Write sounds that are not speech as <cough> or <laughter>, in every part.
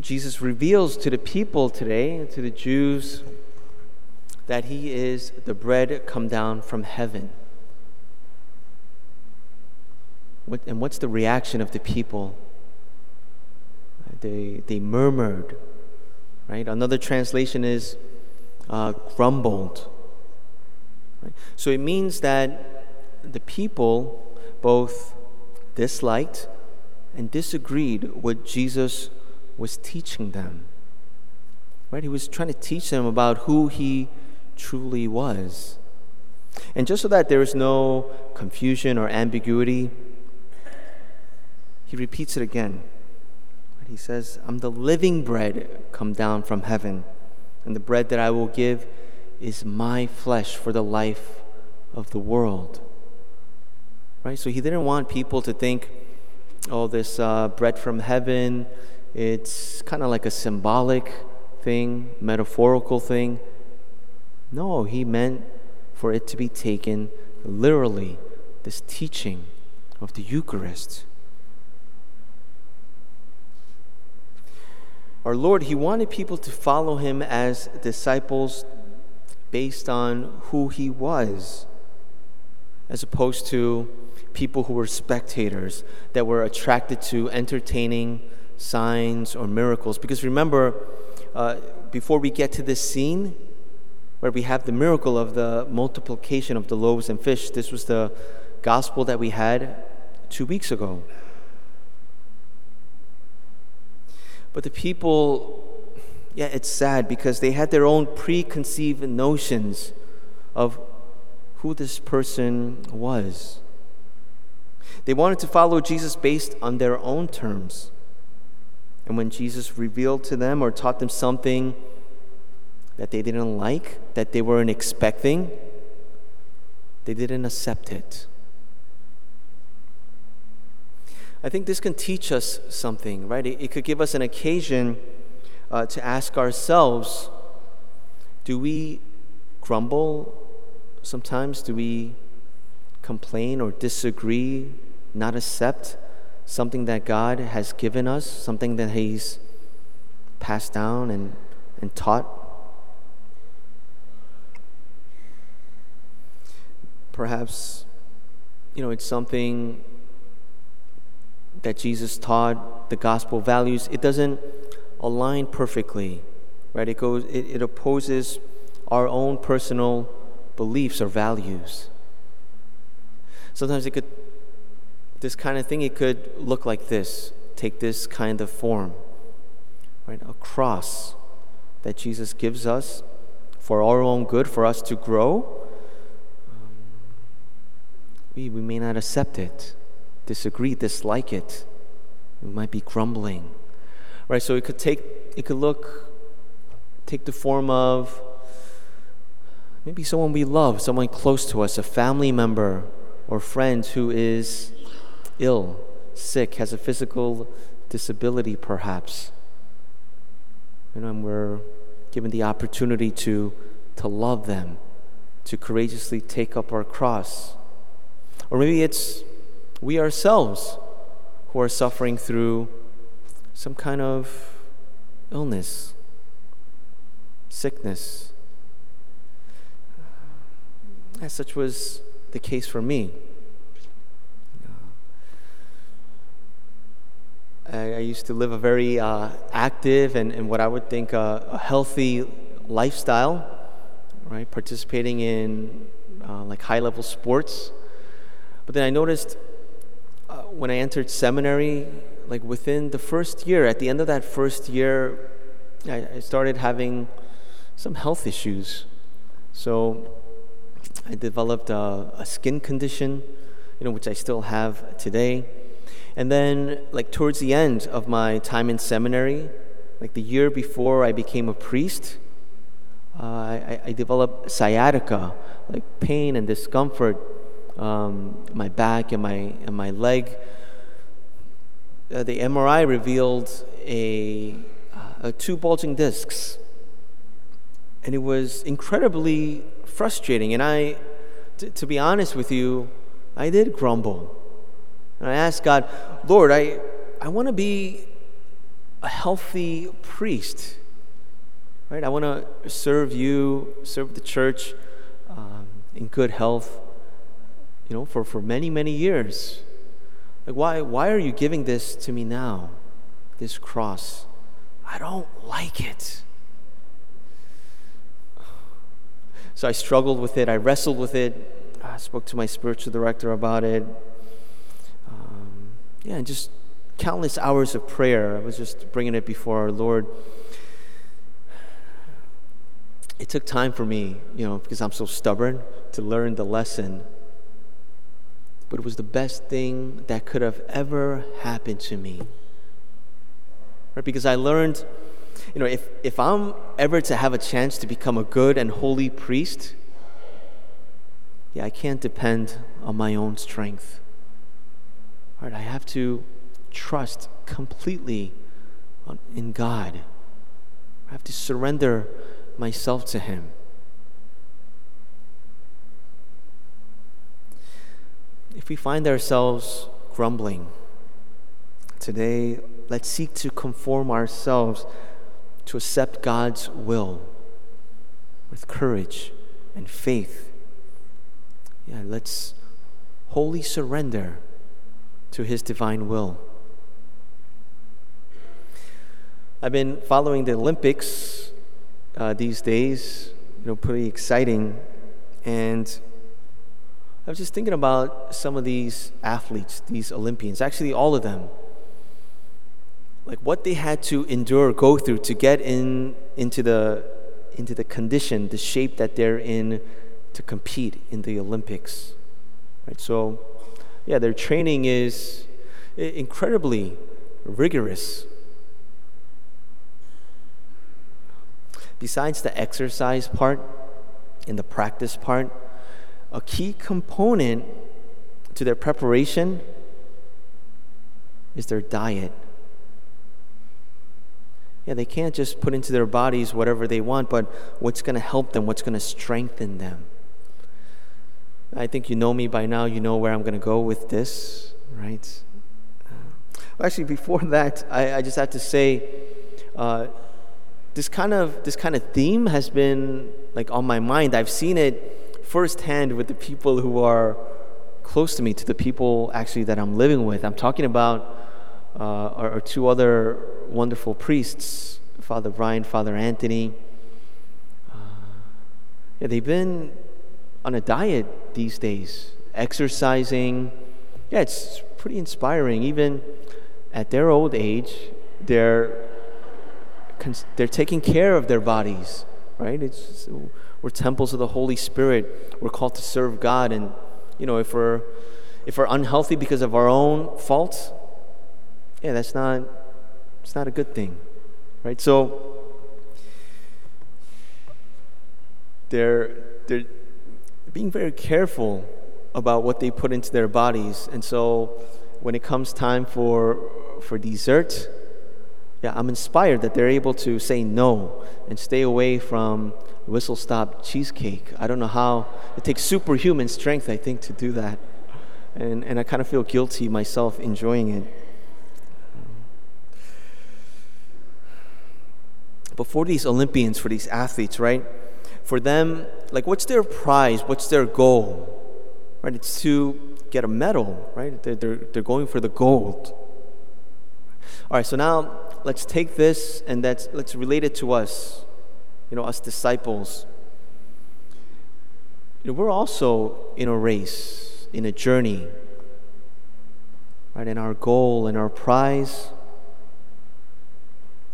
Jesus reveals to the people today, to the Jews, that he is the bread come down from heaven. What, and what's the reaction of the people? They, they murmured, right? Another translation is uh, grumbled. Right? So it means that the people both disliked and disagreed with Jesus was teaching them. Right? He was trying to teach them about who he truly was. And just so that there is no confusion or ambiguity, he repeats it again. He says, I'm the living bread come down from heaven, and the bread that I will give is my flesh for the life of the world. Right? So he didn't want people to think, oh, this uh, bread from heaven, it's kind of like a symbolic thing, metaphorical thing. No, he meant for it to be taken literally, this teaching of the Eucharist. Our Lord, He wanted people to follow Him as disciples based on who He was, as opposed to people who were spectators that were attracted to entertaining signs or miracles. Because remember, uh, before we get to this scene, where we have the miracle of the multiplication of the loaves and fish, this was the gospel that we had two weeks ago. But the people, yeah, it's sad because they had their own preconceived notions of who this person was. They wanted to follow Jesus based on their own terms. And when Jesus revealed to them or taught them something that they didn't like, that they weren't expecting, they didn't accept it. I think this can teach us something, right? It, it could give us an occasion uh, to ask ourselves do we grumble sometimes? Do we complain or disagree, not accept something that God has given us, something that He's passed down and, and taught? Perhaps, you know, it's something that Jesus taught, the gospel values, it doesn't align perfectly, right? It goes, it, it opposes our own personal beliefs or values. Sometimes it could, this kind of thing, it could look like this, take this kind of form, right? A cross that Jesus gives us for our own good, for us to grow. Um, we, we may not accept it disagree, dislike it. We might be grumbling. Right? So it could take it could look take the form of maybe someone we love, someone close to us, a family member or friend who is ill, sick, has a physical disability perhaps. And we're given the opportunity to to love them, to courageously take up our cross. Or maybe it's we ourselves who are suffering through some kind of illness, sickness. As such was the case for me. I, I used to live a very uh, active and, and what I would think uh, a healthy lifestyle, right? Participating in uh, like high level sports. But then I noticed when I entered seminary, like within the first year, at the end of that first year, I, I started having some health issues. So I developed a, a, skin condition, you know, which I still have today. And then, like towards the end of my time in seminary, like the year before I became a priest, uh, I, I, developed sciatica, like pain and discomfort um, my back and my, and my leg. Uh, the MRI revealed a, uh, two bulging discs. And it was incredibly frustrating. And I, t- to be honest with you, I did grumble. And I asked God, Lord, I, I want to be a healthy priest. Right? I want to serve you, serve the church um, in good health, you know, for, for many, many years. Like, why, why are you giving this to me now? This cross. I don't like it. So I struggled with it. I wrestled with it. I spoke to my spiritual director about it. Yeah, just countless hours of prayer. I was just bringing it before our Lord. It took time for me, you know, because I'm so stubborn to learn the lesson. But it was the best thing that could have ever happened to me. Right? Because I learned, you know, if, if I'm ever to have a chance to become a good and holy priest, yeah, I can't depend on my own strength. Right? I have to trust completely in God. I have to surrender myself to Him. If we find ourselves grumbling, today let's seek to conform ourselves to accept God's will with courage and faith. Yeah, let's wholly surrender to His divine will. I've been following the Olympics uh, these days, you know, pretty exciting. And I was just thinking about some of these athletes, these Olympians, actually, all of them. Like what they had to endure, go through to get in, into, the, into the condition, the shape that they're in to compete in the Olympics. Right? So, yeah, their training is incredibly rigorous. Besides the exercise part and the practice part, a key component to their preparation is their diet. Yeah, they can't just put into their bodies whatever they want, but what's going to help them, what's going to strengthen them. I think you know me by now, you know where I'm going to go with this, right? Uh, actually, before <laughs> that, I, I, just have to say, uh, this kind of this kind of theme has been like on my mind. I've seen it firsthand with the people who are close to me, to the people actually that I'm living with. I'm talking about uh, our, our, two other wonderful priests, Father Brian, Father Anthony. Uh, yeah, they've been on a diet these days, exercising. Yeah, it's pretty inspiring. Even at their old age, they're they're taking care of their bodies, right? It's, we're temples of the Holy Spirit. We're called to serve God. And, you know, if we're, if we're unhealthy because of our own faults, yeah, that's not, it's not a good thing, right? So, they're, they're being very careful about what they put into their bodies. And so, when it comes time for, for dessert, yeah, I'm inspired that they're able to say no and stay away from whistle stop cheesecake. I don't know how, it takes superhuman strength, I think, to do that. And, and I kind of feel guilty myself enjoying it. But for these Olympians, for these athletes, right? For them, like, what's their prize? What's their goal? Right? It's to get a medal, right? They're, they're, they're going for the gold. All right, so now let's take this and let's, let's relate it to us, you know, us disciples. You know, we're also in a race, in a journey, right? And our goal and our prize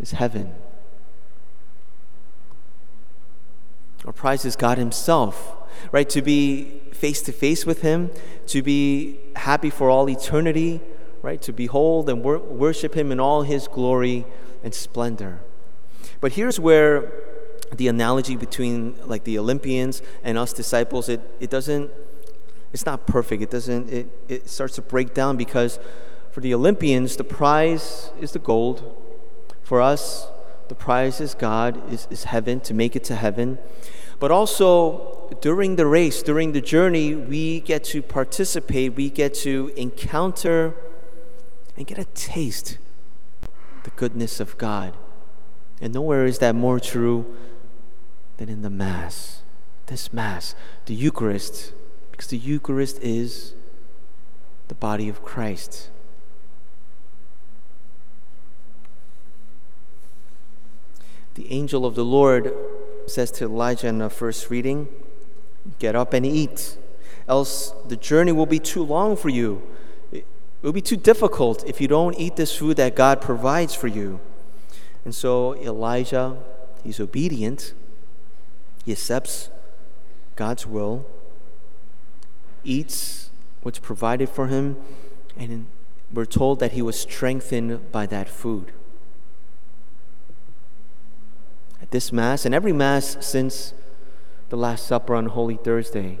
is heaven. Our prize is God Himself, right? To be face to face with Him, to be happy for all eternity right? To behold and wor- worship Him in all His glory and splendor. But here's where the analogy between like the Olympians and us disciples, it, it doesn't, it's not perfect. It doesn't, it, it starts to break down because for the Olympians, the prize is the gold. For us, the prize is God, is, is heaven, to make it to heaven. But also, during the race, during the journey, we get to participate, we get to encounter and get a taste the goodness of God. And nowhere is that more true than in the Mass. This Mass, the Eucharist, because the Eucharist is the body of Christ. The angel of the Lord says to Elijah in the first reading, Get up and eat, else the journey will be too long for you. It will be too difficult if you don't eat this food that God provides for you. And so Elijah, he's obedient, he accepts God's will, eats what's provided for him, and we're told that he was strengthened by that food. At this Mass, and every Mass since the Last Supper on Holy Thursday,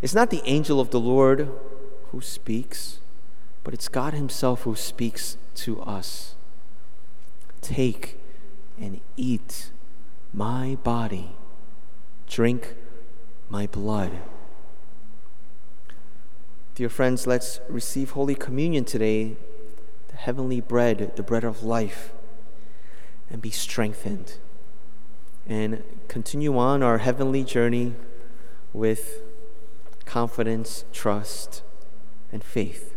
it's not the angel of the Lord who speaks, but it's God Himself who speaks to us. Take and eat my body, drink my blood. Dear friends, let's receive Holy Communion today, the heavenly bread, the bread of life, and be strengthened. And continue on our heavenly journey with confidence, trust, and faith.